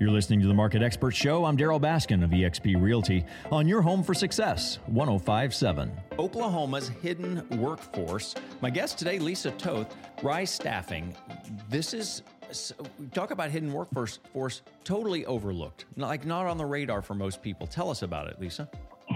You're listening to the Market Expert Show. I'm Darryl Baskin of eXp Realty on your home for success, 1057. Oklahoma's hidden workforce. My guest today, Lisa Toth, Rise Staffing. This is talk about hidden workforce force totally overlooked, like not on the radar for most people. Tell us about it, Lisa.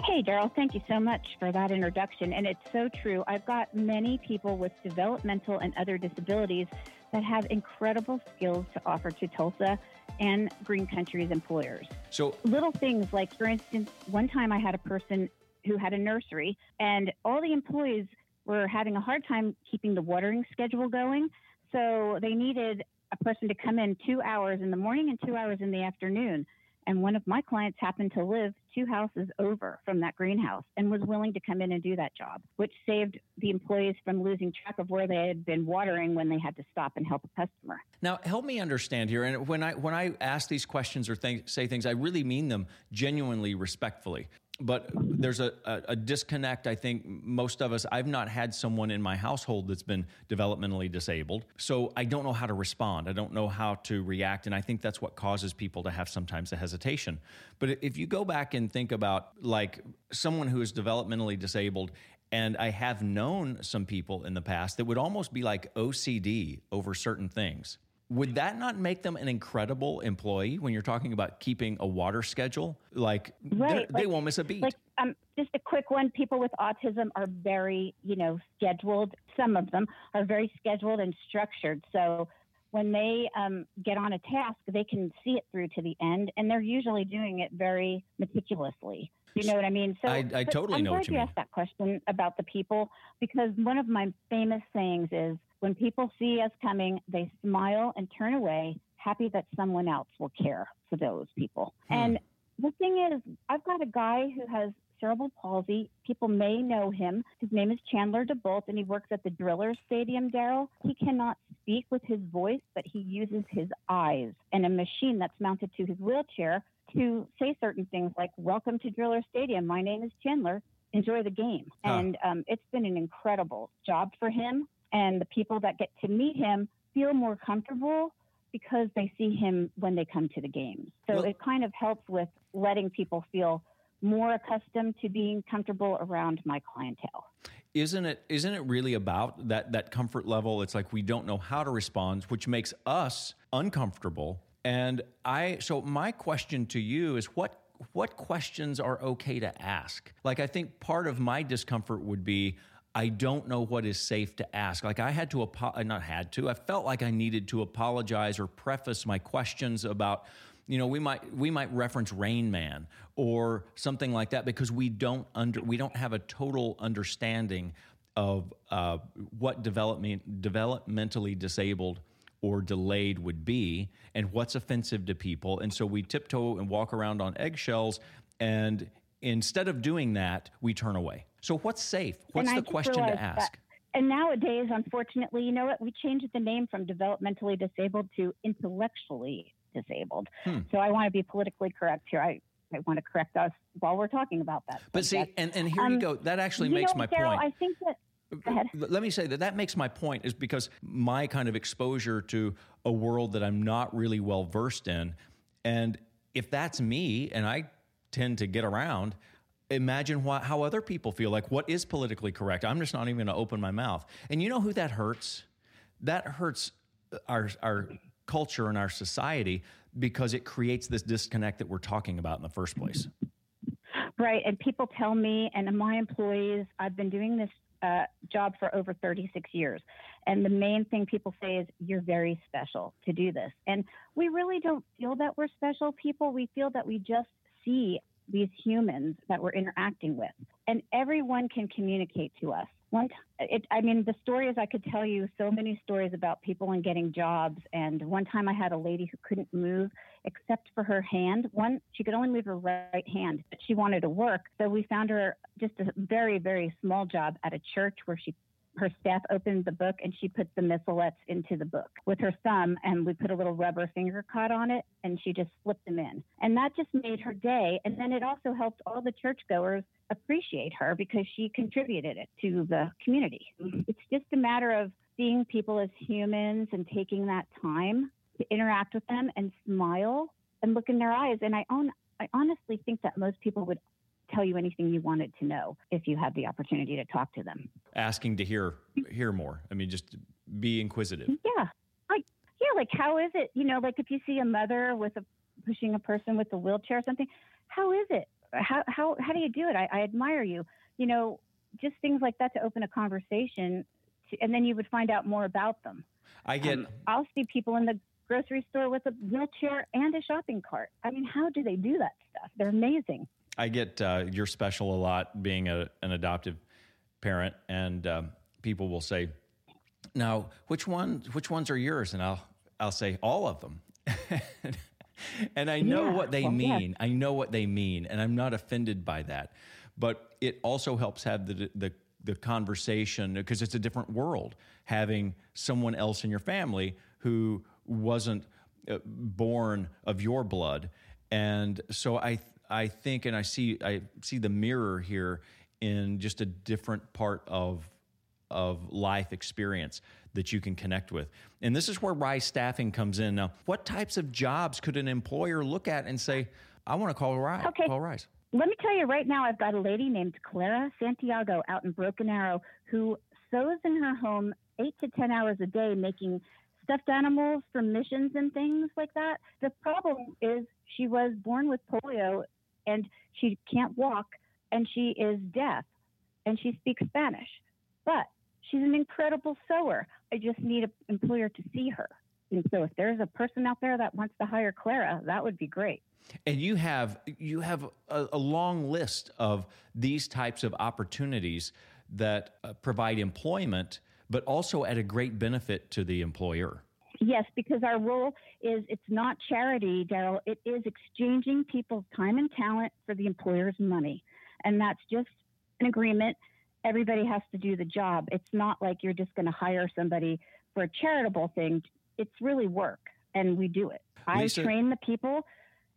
Hey, Darryl, thank you so much for that introduction. And it's so true. I've got many people with developmental and other disabilities that have incredible skills to offer to Tulsa and Green Country's employers. So, little things like, for instance, one time I had a person who had a nursery, and all the employees were having a hard time keeping the watering schedule going. So, they needed a person to come in two hours in the morning and two hours in the afternoon. And one of my clients happened to live two houses over from that greenhouse and was willing to come in and do that job, which saved the employees from losing track of where they had been watering when they had to stop and help a customer. Now, help me understand here. And when I when I ask these questions or say things, I really mean them genuinely, respectfully but there's a, a, disconnect. I think most of us, I've not had someone in my household that's been developmentally disabled. So I don't know how to respond. I don't know how to react. And I think that's what causes people to have sometimes a hesitation. But if you go back and think about like someone who is developmentally disabled, and I have known some people in the past that would almost be like OCD over certain things would that not make them an incredible employee when you're talking about keeping a water schedule? Like, right. they won't miss a beat. Like, um, just a quick one. People with autism are very, you know, scheduled. Some of them are very scheduled and structured. So when they um, get on a task, they can see it through to the end, and they're usually doing it very meticulously. You know what I mean? So I, I totally I'm know glad what you, you asked that question about the people because one of my famous sayings is when people see us coming, they smile and turn away, happy that someone else will care for those people. Hmm. And the thing is, I've got a guy who has cerebral palsy. People may know him. His name is Chandler DeBolt, and he works at the Driller Stadium, Darryl. He cannot speak with his voice, but he uses his eyes and a machine that's mounted to his wheelchair to say certain things like, Welcome to Driller Stadium. My name is Chandler. Enjoy the game. Huh. And um, it's been an incredible job for him and the people that get to meet him feel more comfortable because they see him when they come to the games. So well, it kind of helps with letting people feel more accustomed to being comfortable around my clientele. Isn't it isn't it really about that that comfort level? It's like we don't know how to respond, which makes us uncomfortable. And I so my question to you is what what questions are okay to ask? Like I think part of my discomfort would be I don't know what is safe to ask. Like I had to, apo- uh, not had to, I felt like I needed to apologize or preface my questions about, you know, we might we might reference Rain Man or something like that because we don't under we don't have a total understanding of uh, what development developmentally disabled or delayed would be and what's offensive to people. And so we tiptoe and walk around on eggshells. And instead of doing that, we turn away. So what's safe? What's the question to ask? That, and nowadays, unfortunately, you know what? We changed the name from developmentally disabled to intellectually disabled. Hmm. So I want to be politically correct here. I, I want to correct us while we're talking about that. But see, and, and here um, you go. That actually makes know, my Darryl, point. I think that let me say that that makes my point is because my kind of exposure to a world that I'm not really well versed in. And if that's me and I tend to get around, imagine what, how other people feel like what is politically correct? I'm just not even going to open my mouth. And you know who that hurts? That hurts our our culture and our society because it creates this disconnect that we're talking about in the first place. Right and people tell me and my employees i've been doing this uh, job for over 36 years and the main thing people say is you're very special to do this. And we really don't feel that we're special people. We feel that we just see these humans that we're interacting with. And everyone can communicate to us. One, it, I mean, the stories I could tell you so many stories about people and getting jobs. And one time I had a lady who couldn't move except for her hand. One, she could only move her right hand, but she wanted to work. So we found her just a very, very small job at a church where she her staff opened the book and she put the missalettes into the book with her thumb and we put a little rubber finger cut on it and she just slipped them in. And that just made her day. And then it also helped all the churchgoers appreciate her because she contributed it to the community. It's just a matter of seeing people as humans and taking that time to interact with them and smile and look in their eyes. And I own, I honestly think that most people would tell you anything you wanted to know if you had the opportunity to talk to them. Asking to hear hear more. I mean, just be inquisitive. Yeah, like yeah, like how is it? You know, like if you see a mother with a pushing a person with a wheelchair or something, how is it? How how how do you do it? I, I admire you. You know, just things like that to open a conversation, to, and then you would find out more about them. I get. Um, I'll see people in the grocery store with a wheelchair and a shopping cart. I mean, how do they do that stuff? They're amazing. I get uh, you're special a lot being a, an adoptive parent, and um, people will say, "Now, which ones which ones are yours?" And I'll I'll say all of them. and I know Yeah, what they well, yeah. mean. I know what they mean, and I'm not offended by that. But it also helps have the the the conversation because it's a different world having someone else in your family who wasn't uh, born of your blood, and so I I think and I see I see the mirror here in just a different part of of life experience that you can connect with. And this is where Rise Staffing comes in. Now, what types of jobs could an employer look at and say, I want to call Rise? Okay. Call Rise. Let me tell you right now, I've got a lady named Clara Santiago out in Broken Arrow who sews in her home eight to 10 hours a day making stuffed animals for missions and things like that. The problem is she was born with polio and she can't walk and she is deaf and she speaks Spanish. But she's an incredible sewer. I just need an employer to see her. And so if there's a person out there that wants to hire Clara, that would be great. And you have you have a, a long list of these types of opportunities that uh, provide employment, but also at a great benefit to the employer. Yes, because our role is it's not charity, Darryl. It is exchanging people's time and talent for the employer's money. And that's just an agreement. Everybody has to do the job. It's not like you're just going to hire somebody for a charitable thing. It's really work, and we do it. Lisa- I train the people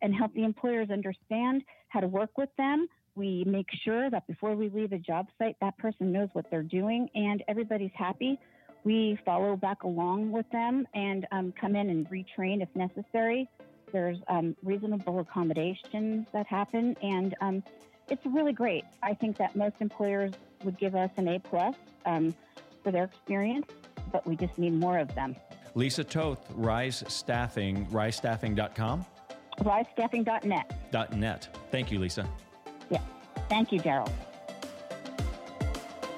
and help the employers understand how to work with them. We make sure that before we leave a job site, that person knows what they're doing and everybody's happy. We follow back along with them and um, come in and retrain if necessary. There's um, reasonable accommodations that happen, and um, it's really great. I think that most employers would give us an A plus um, for their experience, but we just need more of them. Lisa Toth, Rise Staffing, risestaffing.com, RiseStaffing.net. dot .net. Thank you, Lisa. Yeah. Thank you, Darryl.